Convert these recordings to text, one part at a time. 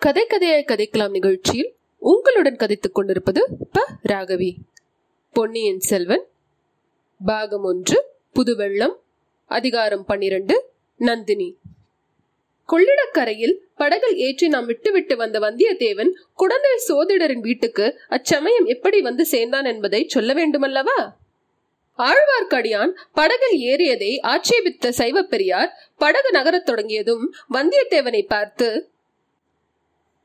கதை கதையாய் கதைக்கலாம் நிகழ்ச்சியில் உங்களுடன் கதைத்துக் கொண்டிருப்பது ப. ராகவி. பொன்னியின் செல்வன். பாகம் ஒன்று புதுவெள்ளம். அதிகாரம் பன்னிரண்டு நந்தினி. கொள்ளிடக்கரையில் படகில் ஏற்றி நாம் விட்டுவிட்டு வந்த வந்தியத்தேவன் குடந்தை சோதிடரின் வீட்டுக்கு அச்சமயம் எப்படி வந்து சேர்ந்தான் என்பதை சொல்ல வேண்டுமல்லவா? ஆழ்வார்க்கடியான் படகில் ஏறியதை ஆட்சேபித்த சைவப்பெரியார் படகு நகரத் தொடங்கியதும் வந்தியத்தேவனை பார்த்து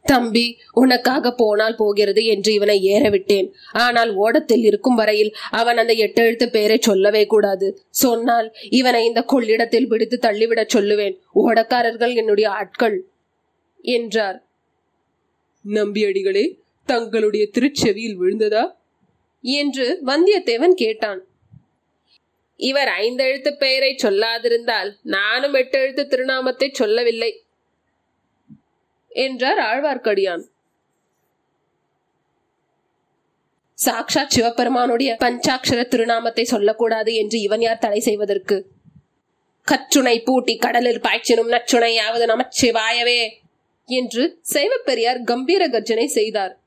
தம்பி உனக்காக போனால் போகிறது என்று இவனை ஏற விட்டேன் ஆனால் ஓடத்தில் இருக்கும் வரையில் அவன் அந்த எட்டெழுத்து பேரை சொல்லவே கூடாது. சொன்னால் இவனை இந்த கொள்ளிடத்தில் பிடித்து தள்ளிவிடச் சொல்லுவேன். ஓடக்காரர்கள் என்னுடைய ஆட்கள் என்றார். நம்பியடிகளே தங்களுடைய திருச்செவியில் விழுந்ததா? என்று வந்தியத்தேவன் கேட்டான். இவர் ஐந்தெழுத்து பெயரை சொல்லாதிருந்தால் நானும் எட்டெழுத்து திருநாமத்தை சொல்லவில்லை. என்றார் ஆழ்வார்க்கடியான். சாக்ஷாத் சிவபெருமானுடைய பஞ்சாட்சர திருநாமத்தை சொல்லக்கூடாது என்று இவன் யார் தடை செய்வதற்கு? கற்றுணை பூட்டி கடலில் பாய்ச்சினும் நச்சுணையாவது நமச்சிவாயவே என்று சைவப்பெரியார் கம்பீர கர்ஜனை செய்தார்.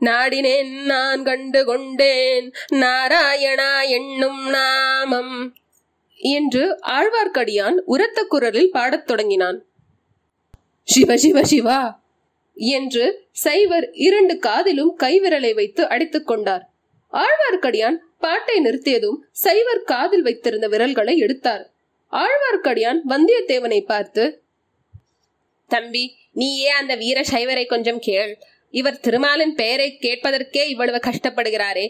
நாடினேன் நான் கண்டு கொண்டேன் நாராயணா என்னும் நாமம் என்று ஆழ்வார்க்கடியான் உரத்த குரலில் பாடத் தொடங்கினான். சிவ சிவ சிவா! என்று சைவர் இரண்டு காதிலும் கைவிரலை வைத்து அடித்துக் கொண்டார். ஆழ்வார்க்கடியான் பாட்டை நிறுத்தியதும் சைவர் காதில் வைத்திருந்த விரல்களை எடுத்தார். ஆழ்வார்க்கடியான் வந்தியத்தேவனை பார்த்து தம்பி நீயே அந்த வீர சைவரை கொஞ்சம் கேள். இவர் திருமாலின் பெயரை கேட்பதற்கே இவ்வளவு கஷ்டப்படுகிறாரே.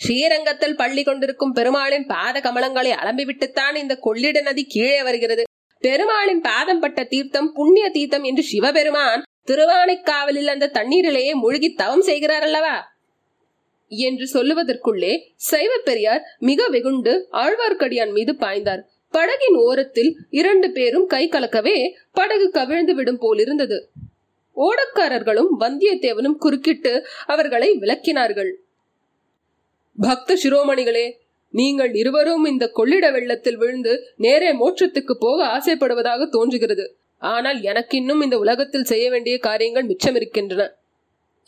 ஸ்ரீரங்கத்தில் பள்ளி கொண்டிருக்கும் பெருமாளின் பாத கமலங்களை அலம்பிவிட்டுத்தான் இந்த கொள்ளிட நதி கீழே வருகிறது. பெருமாளின் பாதம் பட்ட தீர்த்தம் புண்ணிய தீர்த்தம் என்று சிவபெருமான் திருவானைக்காவலில் அந்த தண்ணீரிலேயே மூழ்கி தவம் செய்கிறார் அல்லவா என்று சொல்லுவதற்குள்ளே சைவ பெரியார் மிக வெகுண்டு ஆழ்வார்க்கடியான் மீது பாய்ந்தார். படகின் ஓரத்தில் இரண்டு பேரும் கை கலக்கவே படகு கவிழ்ந்து விடும் போலிருந்தது. ஓடக்காரர்களும் வந்தியத்தேவனும் குறுக்கிட்டு அவர்களை விளக்கினார்கள். பக்த சிரோமணிகளே நீங்கள் இருவரும் இந்த கொள்ளிட வெள்ளத்தில் விழுந்து நேரே மோட்சத்துக்கு போக ஆசைப்படுவதாக தோன்றுகிறது. ஆனால் எனக்கு இன்னும் இந்த உலகத்தில் செய்ய வேண்டிய காரியங்கள் மிச்சம் இருக்கின்றன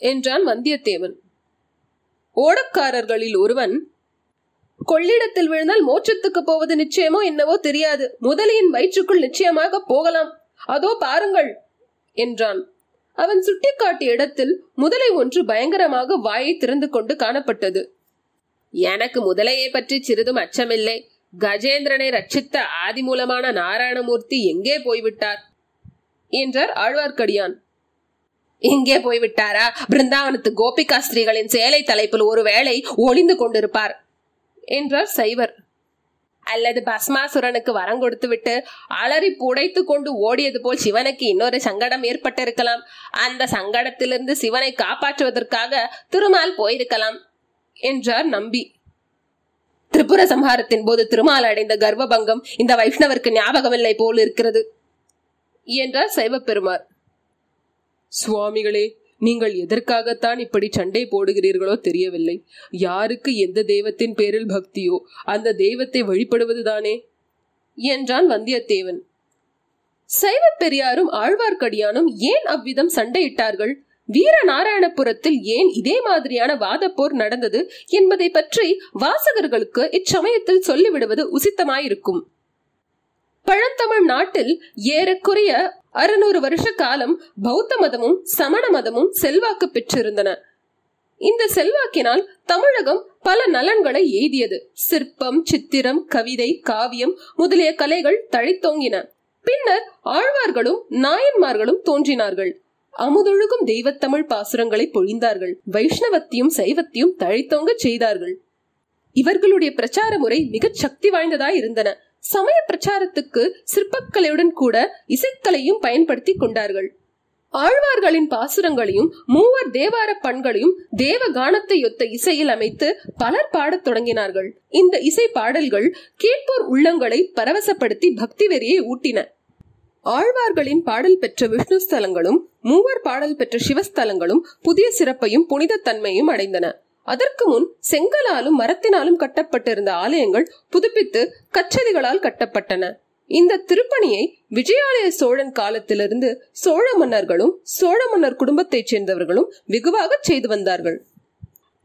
என்றான் வந்தியத்தேவன். ஓடக்காரர்களில் ஒருவன் கொள்ளிடத்தில் விழுந்தால் மோட்சத்துக்கு போவது நிச்சயமோ என்னவோ தெரியாது. முதலியின் வயிற்றுக்குள் நிச்சயமாக போகலாம். அதோ பாருங்கள் என்றான். அவன் சுட்டிக்காட்டிய இடத்தில் முதலை ஒன்று பயங்கரமாக வாயை திறந்து கொண்டு காணப்பட்டது. எனக்கு முதலையை பற்றி சிறிதும் அச்சமில்லை. கஜேந்திரனை ரட்சித்த ஆதி மூலமான நாராயணமூர்த்தி எங்கே போய்விட்டார்? என்றார் ஆழ்வார்க்கடியான். எங்கே போய்விட்டாரா? பிருந்தாவனத்து கோபிகா ஸ்திரீகளின் சேலை தலைப்பில் ஒருவேளை ஒளிந்து கொண்டிருப்பார் என்றார் சைவர். அல்லது பஸ்மாசுரனுக்கு வரம் கொடுத்துவிட்டு அலறி புடைத்து கொண்டு ஓடியது போல் சிவனுக்கு இன்னொரு சங்கடம் ஏற்பட்டிருக்கலாம். அந்த சங்கடத்திலிருந்து சிவனை காப்பாற்றுவதற்காக திருமால் போயிருக்கலாம். என்றார் நம்பி. திரிபுர சம்ஹாரத்தின் போது திருமால் அடைந்த கர்வபங்கம் இந்த வைஷ்ணவருக்கு ஞாபகமில்லை போல் இருக்கிறது என்றார் சைவப்பெருமார். சுவாமிகளே நீங்கள் எதற்காகத்தான் இப்படி சண்டை போடுகிறீர்களோ தெரியவில்லை. யாருக்கு எந்த தெய்வத்தின் பேரில் பக்தியோ அந்த தெய்வத்தை வழிபடுவதுதானே என்றான் வந்தியத்தேவன். சைவ பெரியாரும் ஆழ்வார்க்கடியானும் ஏன் அவ்விதம் சண்டையிட்டார்கள்? வீர நாராயணபுரத்தில் ஏன் இதே மாதிரியான வாதப்போர் நடந்தது என்பதை பற்றி வாசகர்களுக்கு இச்சமயத்தில் சொல்லிவிடுவது உசித்தமாயிருக்கும். பழந்தமிழ் நாட்டில் ஏறக்குறைய அறுநூறு வருஷ காலம் பௌத்த மதமும் சமண மதமும் செல்வாக்கு பெற்றிருந்தன. இந்த செல்வாக்கினால் தமிழகம் பல நலன்களை எய்தியது. சிற்பம் சித்திரம் கவிதை காவியம் முதலிய கலைகள் தழைத்தோங்கின. பின்னர் ஆழ்வார்களும் நாயன்மார்களும் தோன்றினார்கள். அமுதொழுகும் தெய்வத்தமிழ் பாசுரங்களை பொழிந்தார்கள். வைஷ்ணவத்தையும் சைவத்தையும் தழைத்தோங்க செய்தார்கள். இவர்களுடைய பிரச்சார முறை மிகச் சக்தி வாய்ந்ததாய் இருந்தன. சமய பிரச்சாரத்துக்கு சிற்பக்கலையுடன் கூட இசைக்கலையும் பயன்படுத்தி கொண்டார்கள். ஆழ்வார்களின் பாசுரங்களையும் மூவர் தேவார பண்களையும் தேவ கானத்தை ஒத்த இசையில் அமைத்து பலர் பாடத் தொடங்கினார்கள். இந்த இசை பாடல்கள் கேட்போர் உள்ளங்களை பரவசப்படுத்தி பக்தி வெறியை ஊட்டின. ஆழ்வார்களின் பாடல் பெற்ற விஷ்ணு ஸ்தலங்களும் மூவர் பாடல் பெற்ற சிவஸ்தலங்களும் புதிய சிறப்பையும் புனித தன்மையும் அடைந்தன. அதற்கு முன் செங்கலாலும் மரத்தினாலும் கட்டப்பட்டிருந்த ஆலயங்கள் புதுப்பித்து கச்சதிகளால் கட்டப்பட்டன. இந்த திருப்பணியை விஜயாலய சோழன் காலத்திலிருந்து சோழ மன்னர்களும் சோழ மன்னர் குடும்பத்தைச் சேர்ந்தவர்களும் வெகுவாக செய்து வந்தார்கள்.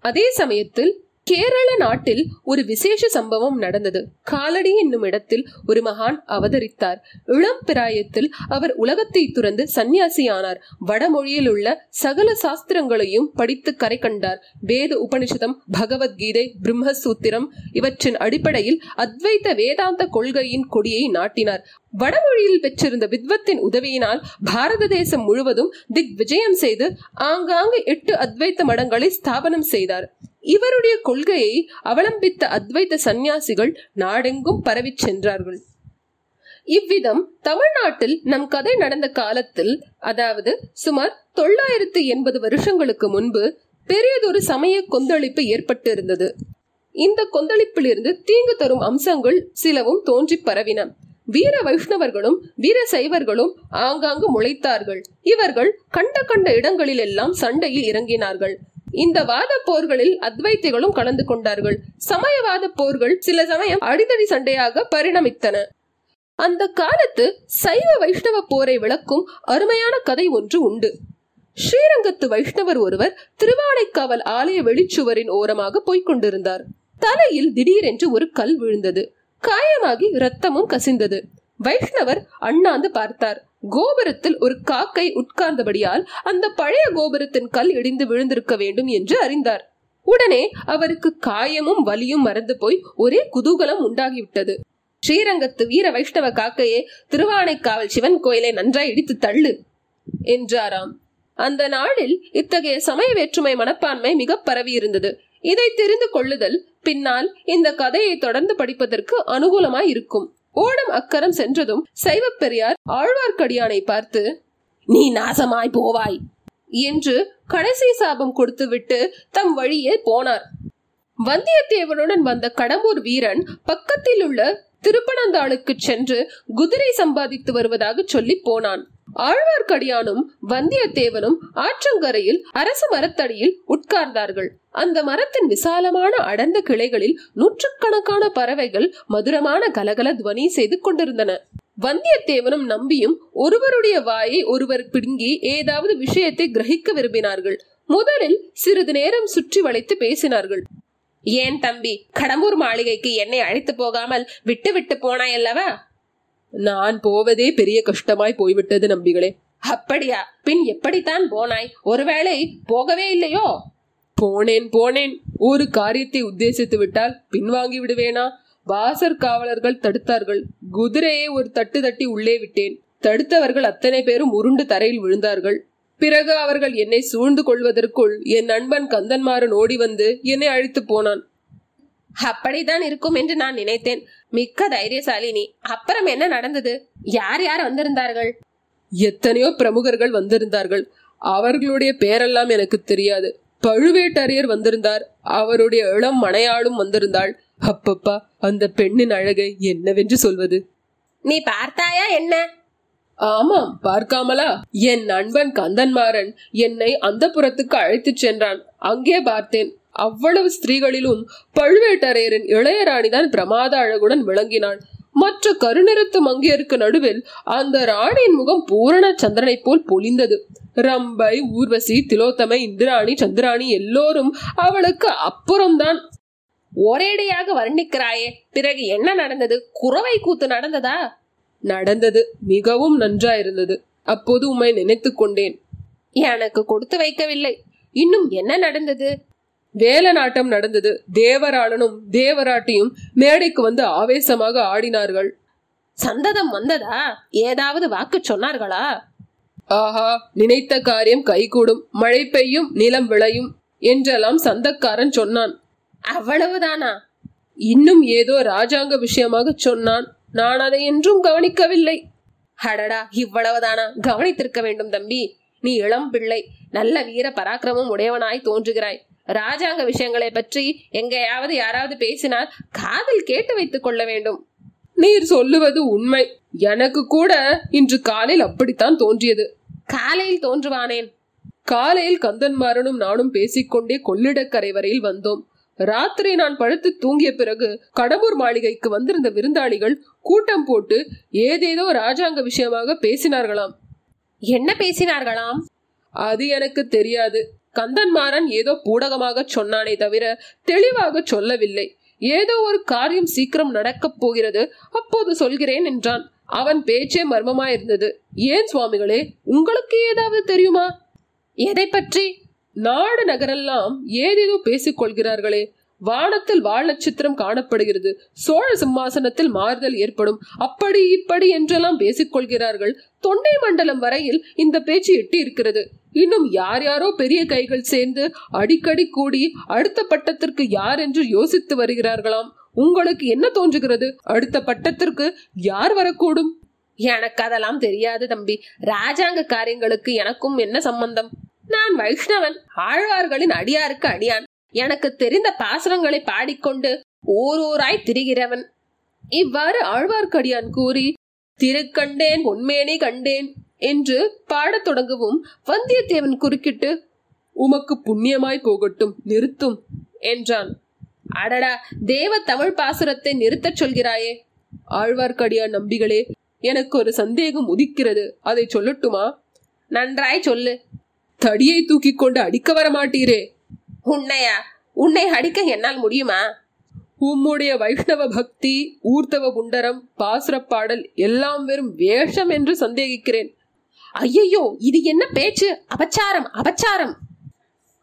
அதே சமயத்தில் கேரள நாட்டில் ஒரு விசேஷ சம்பவம் நடந்தது. காலடி என்னும் இடத்தில் ஒரு மகான் அவதரித்தார். இளம் பிராயத்தில் அவர் உலகத்தை துறந்து சந்நியாசியானார். வடமொழியில் உள்ள சகல சாஸ்திரங்களையும் படித்து கரை கண்டார். வேத உபனிஷதம் பகவத்கீதை பிரம்மசூத்திரம் இவற்றின் அடிப்படையில் அத்வைத வேதாந்த கொள்கையின் கொடியை நாட்டினார். வடமொழியில் பெற்றிருந்த வித்வத்தின் உதவியினால் பாரத தேசம் முழுவதும் திக் விஜயம் செய்து ஆங்காங்கு எட்டு அத்வைத்த மடங்களை ஸ்தாபனம் செய்தார். இவருடைய கொள்கையை அவலம்பித்த அத்வைத சந்நியாசிகள் நாடெங்கும் பரவிச் சென்றார்கள். இவ்விதம் தமிழ்நாட்டில் நம் கதை நடந்த காலத்தில் அதாவது சுமார் தொள்ளாயிரத்து எண்பது வருஷங்களுக்கு முன்பு பெரியதொரு சமய கொந்தளிப்பு ஏற்பட்டிருந்தது. இந்த கொந்தளிப்பிலிருந்து தீங்கு தரும் அம்சங்கள் சிலவும் தோன்றி பரவின. வீர வைஷ்ணவர்களும் வீர சைவர்களும் ஆங்காங்கு முளைத்தார்கள். இவர்கள் கண்ட கண்ட இடங்களில் எல்லாம் சண்டையில் இறங்கினார்கள். இந்த வாத போர்களில் அத்வைத்திகளும் கலந்து கொண்டார்கள். சமயவாத போர்கள் சில சமயம் அடிதடி சண்டையாக பரிணமித்தன. அந்த காலத்து சைவ வைஷ்ணவ போரை விளக்கும் அருமையான கதை ஒன்று உண்டு. ஸ்ரீரங்கத்து வைஷ்ணவர் ஒருவர் திருவானைக்காவல் ஆலய வெளிச்சுவரின் ஓரமாக போய்க் கொண்டிருந்தார். தலையில் திடீரென்று ஒரு கல் விழுந்தது. காயமாகி ரத்தமும் கசிந்தது. வைஷ்ணவர் அண்ணாந்து பார்த்தார். கோபுரத்தில் ஒரு காக்கை உட்கார்ந்தபடியால் அந்த பழைய கோபுரத்தின் கல் இடிந்து விழுந்திருக்க வேண்டும் என்று அறிந்தார். உடனே அவருக்கு காயமும் வலியும் மறந்து போய் ஒரே குதூகலம் உண்டாகிவிட்டது. ஸ்ரீரங்கத்து வீர வைஷ்ணவ காக்கையே திருவானைக்காவல் சிவன் கோயிலை நன்றாய் இடித்து தள்ளு என்றாராம். அந்த நாளில் இத்தகைய சமய வேற்றுமை மனப்பான்மை மிக பரவி இருந்தது. இதை தெரிந்து கொள்ளுதல் பின்னால் இந்த கதையை தொடர்ந்து படிப்பதற்கு அனுகூலமாய் இருக்கும். ஓடம் அக்கரம் சென்றதும் சைவப்பெரியார் ஆழ்வார்க்கடியானை பார்த்து நீ நாசமாய் போவாய் என்று கடைசி சாபம் கொடுத்துவிட்டு தம் வழியே போனார். வந்தியத்தேவனுடன் வந்த கடம்பூர் வீரன் பக்கத்தில் உள்ள திருப்பனந்தாளுக்கு சென்று குதிரை சம்பாதித்து வருவதாக சொல்லி போனான். ஆழ்வார்க்கடியானும் வந்தியத்தேவனும் ஆற்றங்கரையில் அரச மரத்தடியில் உட்கார்ந்தார்கள். அந்த மரத்தின் விசாலமான அடர்ந்த கிளைகளில் நூற்றுக்கணக்கான பறவைகள் மதுரமான கலகல துவனி செய்து கொண்டிருந்தன. வந்தியத்தேவனும் நம்பியும் ஒருவருடைய வாயை ஒருவர் பிடுங்கி ஏதாவது விஷயத்தை கிரகிக்க விரும்பினார்கள். முதலில் சிறிது நேரம் சுற்றி வளைத்து பேசினார்கள். ஏன் தம்பி கடம்பூர் மாளிகைக்கு என்னை அழைத்து போகாமல் விட்டு விட்டு போனாய் அல்லவா நான் போவதே பெரிய கஷ்டமாய் போய்விட்டது நம்பிகளே. அப்படியா? பின் எப்படித்தான் போனாய்? ஒருவேளை போகவே இல்லையோ? போனேன் போனேன். ஒரு காரியத்தை உத்தேசித்து விட்டால் பின்வாங்கி விடுவேனா? வாசர் காவலர்கள் தடுத்தார்கள். குதிரையை ஒரு தட்டு தட்டி உள்ளே விட்டேன். தடுத்தவர்கள் அத்தனை பேரும் உருண்டு தரையில் விழுந்தார்கள். பிறகு அவர்கள் என்னை சூழ்ந்து கொள்வதற்குள் என் நண்பன் கந்தன்மாறன் ஓடி வந்து என்னை அழைத்து போனான். அப்படிதான் இருக்கும் என்று நான் நினைத்தேன். மிக்க தைரியசாலி நீ. அப்புறம் என்ன நடந்தது? யார் யார் வந்திருந்தார்கள்? எத்தனையோ பிரமுகர்கள் வந்திருந்தார்கள். அவர்களுடைய பேரெல்லாம் எனக்கு தெரியாது. பழுவேட்டரையர் வந்திருந்தார். அவருடைய இளம் மனையாளும் வந்திருந்தாள். அப்பப்பா அந்த பெண்ணின் அழகை என்னவென்று சொல்வது? நீ பார்த்தாயா என்ன? ஆமாம் பார்க்காமலா? என் நண்பன் கந்தன்மாறன் என்னை அந்த புறத்துக்கு அழைத்துச் சென்றான். அங்கே பார்த்தேன். அவ்வளவு ஸ்திரீகளிலும் பழுவேட்டரையரின் இளையராணிதான் பிரமாத அழகுடன் விளங்கினாள் மற்ற கருநிறத்து மங்கையருக்கு நடுவில் அந்த ராணியின் முகம் பூரண சந்திரனைப் போல் பொழிந்தது. ரம்பை ஊர்வசி திலோத்தமை இந்திராணி சந்திராணி எல்லோரும் அவளுக்கு அப்புறம்தான் ஒரேடியாக வர்ணிக்கிறாயே பிறகு என்ன நடந்தது? குறவை கூத்து நடந்ததா? நடந்தது. மிகவும் நன்றாயிருந்தது. அப்போது உம்மை நினைத்து கொண்டேன். எனக்கு கொடுத்து வைக்கவில்லை. இன்னும் என்ன நடந்தது? வேலநாட்டம் நடந்தது. தேவராளனும் தேவராட்டியும் மேடைக்கு வந்து ஆவேசமாக ஆடினார்கள். சந்ததம் வந்ததா? ஏதாவது வாக்கு சொன்னார்களா? ஆஹா நினைத்த காரியம் கைகூடும். மழை பெய்யும் நிலம் விளையும் என்றெல்லாம் சந்தக்காரன் சொன்னான். அவ்வளவுதானா? இன்னும் ஏதோ ராஜாங்க விஷயமாக சொன்னான். நான் அதை என்றும் கவனிக்கவில்லை. அடடா இவ்வளவுதானா? கவனித்திருக்க வேண்டும் தம்பி. நீ இளம் பிள்ளை நல்ல வீர பராக்கிரமம் உடையவனாய் தோன்றுகிறாய். ராஜாங்க விஷயங்களை பற்றி எங்கேயாவது யாராவது பேசினால் காதில் கேட்டு வைத்துக் கொள்ள வேண்டும். நீர் சொல்லுவது உண்மை. எனக்கு கூட இன்று காலையில் அப்படித்தான் தோன்றியது. காலையில் தோன்றுவானேன். காலையில் கந்தன்மாறனும் நானும் பேசிக்கொண்டே கொள்ளிடக்கரை வரையில் வந்தோம். ராத்திரி நான் படுத்து தூங்கிய பிறகு கடம்பூர் மாளிகைக்கு வந்திருந்த விருந்தாளிகள் கூட்டம் போட்டு ஏதேதோ ராஜாங்க விஷயமாக பேசினார்களாம். என்ன பேசினார்களாம்? அது எனக்கு தெரியாது. கந்தன்மாறன் ஏதோ பூடகமாக சொன்னானே தவிர தெளிவாக சொல்லவில்லை. ஏதோ ஒரு காரியம் சீக்கிரம் நடக்கப் போகிறது அப்போது சொல்கிறேன் என்றான். அவன் பேச்சே மர்மமாயிருந்தது. ஏன் சுவாமிகளே உங்களுக்கு ஏதாவது தெரியுமா? எதை பற்றி? நாடு நகரெல்லாம் ஏதேதோ பேசிக் கொள்கிறார்களே. வானத்தில் வால் நட்சத்திரம் காணப்படுகிறது. சோழ சிம்மாசனத்தில் மாறுதல் ஏற்படும். அப்படி இப்படி என்றெல்லாம் பேசிக் கொள்கிறார்கள். தொண்டை மண்டலம் வரையில் இந்த பேச்சு எட்டி இருக்கிறது இன்னும் யார் யாரோ பெரிய கைகள் சேர்ந்து அடிக்கடி கூடி அடுத்த பட்டத்திற்கு யார் என்று யோசித்து வருகிறார்களாம். உங்களுக்கு என்ன தோன்றுகிறது? அடுத்த பட்டத்திற்கு யார் வரக்கூடும்? எனக்கு அதெல்லாம் தெரியாது தம்பி. ராஜாங்க காரியங்களுக்கு எனக்கும் என்ன சம்பந்தம்? நான் வைஷ்ணவன் ஆழ்வார்களின் அடியாருக்கு அடியான். எனக்கு தெரிந்த பாசுரங்களை பாடிக்கொண்டு ஓரோராய் திரிகிறவன். இவ்வாறு ஆழ்வார்க்கடியான் கூறி திருக்கண்டேன் பொன்மேனி கண்டேன். என்று பாடத் தொடங்கவும் வந்தியத்தேவன் குறுக்கிட்டு உமக்கு புண்ணியமாய் போகட்டும் நிறுத்தும் என்றான். அடடா தேவ தமிழ் பாசுரத்தை நிறுத்தச் சொல்கிறாயே. ஆழ்வார்க்கடியான் நம்பிகளே எனக்கு ஒரு சந்தேகம் உதிக்கிறது. அதை சொல்லட்டுமா? நன்றாய் சொல்லு. தடியை தூக்கி கொண்டு அடிக்க வர மாட்டீரே உன்னையா? உன்னை அடிக்க என்னால் முடியுமா? உம்முடைய வைஷ்ணவ பக்தி ஊர்த்தவ புண்டரம் பாசுரப்பாடல் எல்லாம் வெறும் வேஷம் என்று சந்தேகிக்கிறேன். ஐயையோ இது என்ன பேச்சு? அபச்சாரம் அபச்சாரம்.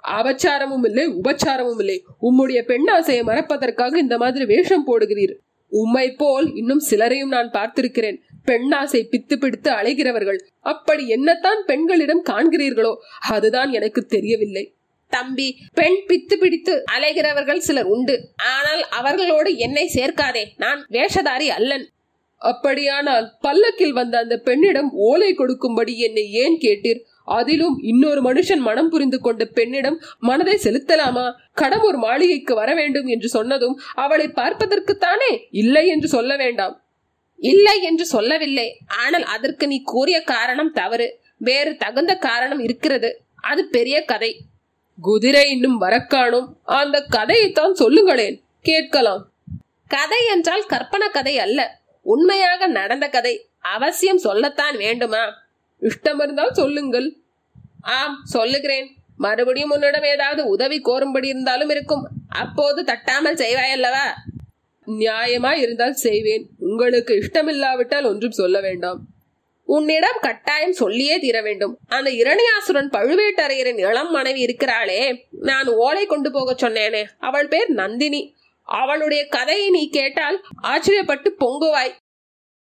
அபச்சாரமும் இல்லை உபச்சாரமும் இல்லை உம்முடைய பெண்ணாசையை மறப்பதற்காக இந்த மாதிரி வேஷம் போடுகிறீர். உம்மை போல் இன்னும் சிலரையும் நான் பார்த்திருக்கிறேன். பெண்ணாசை பித்து பிடித்து அலைகிறவர்கள். அப்படி என்னத்தான் பெண்களிடம் காண்கிறீர்களோ அதுதான் எனக்கு தெரியவில்லை. தம்பி பெண் பித்து பிடித்து அலைகிறவர்கள் சிலர் உண்டு. ஆனால் அவர்களோடு என்னை சேர்க்காதே. நான் வேஷதாரி அல்லன். அப்படியானால் பல்லக்கில் வந்த அந்த பெண்ணிடம் ஓலை கொடுக்கும்படி என்னை ஏன் கேட்டீர்? அதிலும் இன்னொரு மனுஷன் மனம் புரிந்து கொண்ட பெண்ணிடம் மனதை செலுத்தலாமா? கடம்பூர் மாளிகைக்கு வர வேண்டும் என்று சொன்னதும் அவளை பார்ப்பதற்குத்தானே? இல்லை என்று சொல்ல வேண்டாம். இல்லை என்று சொல்லவில்லை. ஆனால் அதற்கு நீ கூறிய காரணம் தவறு. வேறு தகுந்த காரணம் இருக்கிறது. அது பெரிய கதை. குதிரை இன்னும் வரக்காணும். அந்த கதையைத்தான் சொல்லுங்களேன். கேட்கலாம். கதை என்றால் கற்பன கதை அல்ல. உண்மையாக நடந்த கதை அவசியம் சொல்லத்தான் வேண்டுமா? இஷ்டம் இருந்தால் சொல்லுங்கள். ஆம் சொல்லுகிறேன். மறுபடியும் உன்னிடம் ஏதாவது உதவி கோரும்படி இருந்தாலும் இருக்கும். அப்போது தட்டாமல் செய்வாயல்லவா? நியாயமா இருந்தால் செய்வேன். உங்களுக்கு இஷ்டமில்லாவிட்டால் ஒன்றும் சொல்ல வேண்டாம். உன்னிடம் கட்டாயம் சொல்லியே தீர வேண்டும். அந்த இரணியாசுரன் பழுவேட்டரையரின் இளம் மனைவி இருக்கிறாளே. நான் ஓலை கொண்டு போக சொன்னேனே. அவள் பேர் நந்தினி. அவளுடைய கதையை நீ கேட்டால் ஆச்சரியப்பட்டு பொங்குவாய்.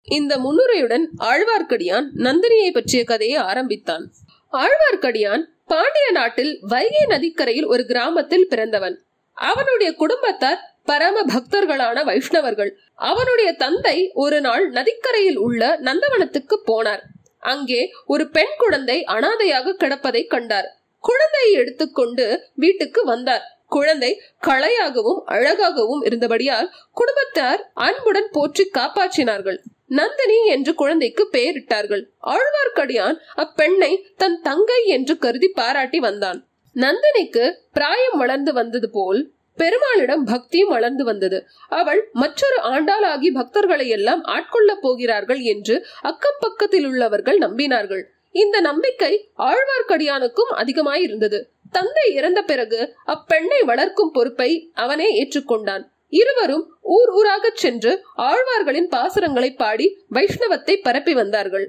இந்த முன்னுரையுடன் ஆழ்வார்க்கடியான் நந்தினியை பற்றிய கதையை ஆரம்பித்தான். ஆழ்வார்க்கடியான் பாண்டிய நாட்டில் வைகை நதிக்கரையில் ஒரு கிராமத்தில் பிறந்தவன். அவனுடைய குடும்பத்தார் பரம பக்தர்களான வைஷ்ணவர்கள். அவனுடைய தந்தை ஒரு நாள் நதிக்கரையில் உள்ள நந்தவனத்துக்கு போனார். அங்கே ஒரு பெண் குழந்தை அனாதையாக கிடப்பதை கண்டார். குழந்தையை எடுத்துக்கொண்டு வீட்டுக்கு வந்தார். குழந்தை களையாகவும் அழகாகவும் இருந்தபடியால் குடும்பத்தார் அன்புடன் போற்றி காப்பாற்றினார்கள். நந்தினி என்று குழந்தைக்கு பெயரிட்டார்கள். ஆழ்வார்க்கடியான் அப்பெண்ணை தன் தங்கை என்று கருதி பாராட்டி வந்தான். நந்தினிக்கு பிராயம் வளர்ந்து வந்தது போல் பெருமாளிடம் பக்தியும் வளர்ந்து வந்தது. அவள் மற்றொரு ஆண்டாளாகி பக்தர்களை எல்லாம் ஆட்கொள்ளப் போகிறார்கள் என்று அக்கம் பக்கத்தில் உள்ளவர்கள் நம்பினார்கள். இந்த நம்பிக்கை ஆழ்வார்க்கடியானுக்கும் அதிகமாயிருந்தது. தந்தை இறந்த பிறகு அப்பெண்ணை வளர்க்கும் பொறுப்பை அவனே ஏற்றுக்கொண்டான். இருவரும் ஊர் ஊராக சென்று ஆழ்வார்களின் பாசுரங்களை பாடி வைஷ்ணவத்தை பரப்பி வந்தார்கள்.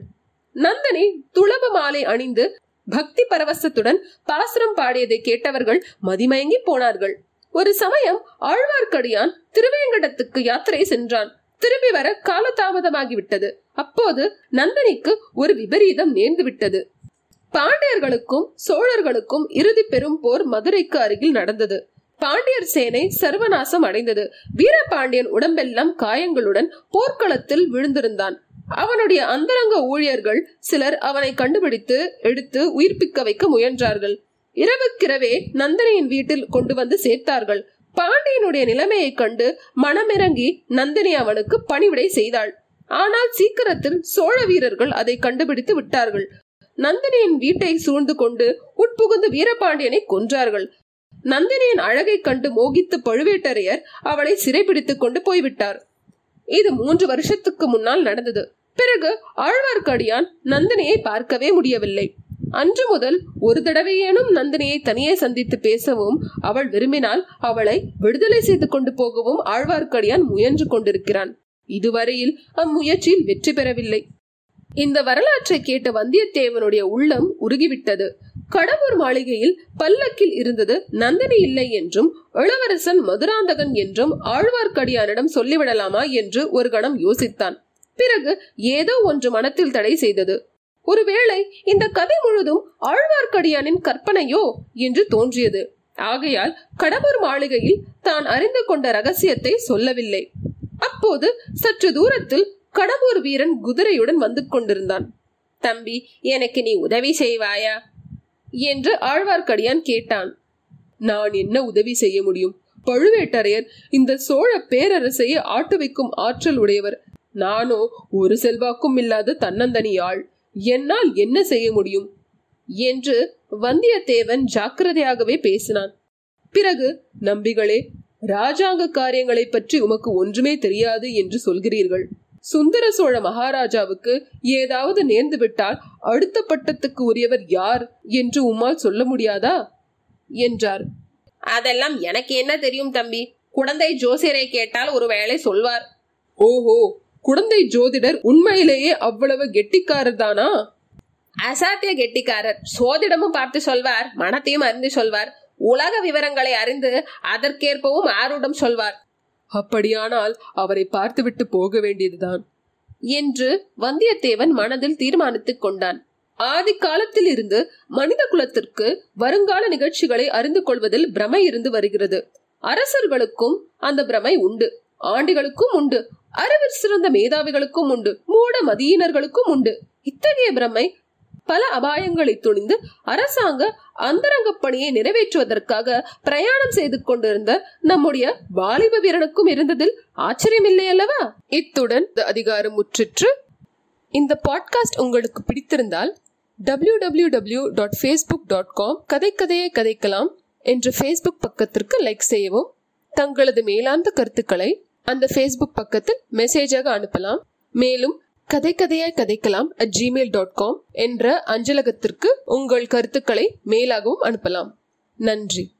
நந்தனி துளப மாலை அணிந்து பக்தி பரவசத்துடன் பாசுரம் பாடியதை கேட்டவர்கள் மதிமயங்கி போனார்கள். ஒரு சமயம் ஆழ்வார்க்கடியான் திருவேங்கடத்துக்கு யாத்திரை சென்றான். திரும்பி வர காலதாமதமாகிவிட்டது. அப்போது நந்தனிக்கு ஒரு விபரீதம் நேர்ந்து விட்டது பாண்டியர்களுக்கும் சோழர்களுக்கும் இறுதி பெரும் போர் மதுரைக்கு அருகில் நடந்தது. பாண்டியர் சேனை சர்வநாசம் அடைந்தது. வீரபாண்டியன் உடம்பெல்லாம் காயங்களுடன் போர்க்களத்தில் விழுந்திருந்தான். அவனுடைய அந்தரங்க ஊழியர்கள் சிலர் அவனை கண்டுபிடித்து எடுத்து உயிர்ப்பிக்க வைக்க முயன்றார்கள். இரவுக்கிரவே நந்தினியின் வீட்டில் கொண்டு வந்து சேர்த்தார்கள். பாண்டியனுடைய நிலைமையை கண்டு மனமிறங்கி நந்தினி அவனுக்கு பணிவிடை செய்தாள். ஆனால் சீக்கிரத்தில் சோழ வீரர்கள் அதை கண்டுபிடித்து விட்டார்கள். நந்தினியின் வீட்டை சூழ்ந்து கொண்டு உட்புகுந்து வீரபாண்டியனை கொன்றார்கள். நந்தினியின் அழகை கண்டு மோகித்த பழுவேட்டரையர் அவளை சிறைபிடித்துக் கொண்டு போய்விட்டார். இது மூன்று வருஷத்துக்கு முன்னால் நடந்தது. பிறகு ஆழ்வார்க்கடியான் நந்தினியை பார்க்கவே முடியவில்லை. அன்று முதல் ஒரு தடவையேனும் நந்தினியை தனியே சந்தித்து பேசவும் அவள் விரும்பினால் அவளை விடுதலை செய்து கொண்டு போகவும் ஆழ்வார்க்கடியான் முயன்று கொண்டிருக்கிறான். இதுவரையில் அம்முயற்சியில் வெற்றி பெறவில்லை. இந்த வரலாற்றை கேட்ட வந்தியத்தேவனுடைய உள்ளம் உருகிவிட்டது. கடவுர் மாளிகையில் பல்லக்கில் இருந்தது நந்தினி இல்லை என்றும் இளவரசன் மதுராந்தகன் என்றும் ஆழ்வார்க்கடியானிடம் சொல்லிவிடலாமா என்று ஒரு கணம் யோசித்தான். பிறகு ஏதோ ஒன்று மனத்தில் தடை செய்தது. ஒருவேளை இந்த கதை முழுதும் ஆழ்வார்க்கடியானின் கற்பனையோ என்று தோன்றியது. ஆகையால் கடவுர் மாளிகையில் தான் அறிந்து கொண்ட ரகசியத்தை சொல்லவில்லை. அப்போது சற்று தூரத்தில் கடம்பூர் வீரன் குதிரையுடன் வந்து கொண்டிருந்தான். தம்பி எனக்கு நீ உதவி செய்வாயா? என்று ஆழ்வார்க்கடியான் கேட்டான். நான் என்ன உதவி செய்ய முடியும்? பழுவேட்டரையர் இந்த சோழ பேரரசையே ஆட்டு வைக்கும் ஆற்றல் உடையவர். நானோ ஒரு செல்வாக்கும் இல்லாத தன்னந்தனி ஆள் என்னால் என்ன செய்ய முடியும்? என்று வந்தியத்தேவன் ஜாக்கிரதையாகவே பேசினான். பிறகு நம்பிகளே ராஜாங்க காரியங்களை பற்றி உமக்கு ஒன்றுமே தெரியாது என்று சொல்கிறீர்கள். சுந்தர சோழ மகாராஜாவுக்கு ஏதாவது நேர்ந்து விட்டால் அடுத்த பட்டத்துக்கு உரியவர் யார் என்று உம்மால் சொல்ல முடியாதா? என்றார். அதெல்லாம் எனக்கு என்ன தெரியும் தம்பி? குழந்தை ஜோசியரை கேட்டால் ஒருவேளை சொல்வார். ஓஹோ குழந்தை ஜோதிடர் உண்மையிலேயே அவ்வளவு கெட்டிக்காரர் தானா? அசாத்திய கெட்டிக்காரர். சோதிடமும் பார்த்து சொல்வார் மனத்தையும் அறிந்து சொல்வார். உலக விவரங்களை அறிந்து அதற்கேற்பவும் ஆருடம் சொல்வார். அப்படியானால் அவரை பார்த்துவிட்டு போக வேண்டியதுதான். என்று வந்தியத்தேவன் மனதில் தீர்மானித்துக் கொண்டான். ஆதி காலத்தில் இருந்து மனித குலத்திற்கு வருங்கால நிகழ்ச்சிகளை அறிந்து கொள்வதில் பிரமை இருந்து வருகிறது. அரசர்களுக்கும் அந்த பிரமை உண்டு. ஆண்டுகளுக்கும் உண்டு. அறிவில் சிறந்த மேதாவிகளுக்கும் உண்டு. மூட மதியினர்களுக்கும் உண்டு. இத்தகைய பிரமை பல அபாயங்களை துணிந்து அரசாங்க அந்தரங்க பணியை நிறைவேற்றுவதற்காக பிரயாணம் செய்து கொண்டிருந்த நம்முடைய வாலிப வீரனுக்கும் இருந்ததில் ஆச்சரியமில்லை அல்லவா? இத்துடன் அதிகாரம் முற்றிற்று. இந்த பாட்காஸ்ட் உங்களுக்கு பிடித்திருந்தால் W W W dot Facebook dot com கதை கதையை கதைக்கலாம் என்ற ஃபேஸ்புக் பக்கத்திற்கு லைக் செய்யவும். தங்களது மேலாந்த கருத்துக்களை அந்த ஃபேஸ்புக் பக்கத்தில் மெசேஜாக அனுப்பலாம். மேலும் கதை கதையாய் கதைக்கலாம் அட் ஜிமெயில் டாட் காம் என்ற அஞ்சலகத்திற்கு உங்கள் கருத்துக்களை மேலாகவும் அனுப்பலாம். நன்றி.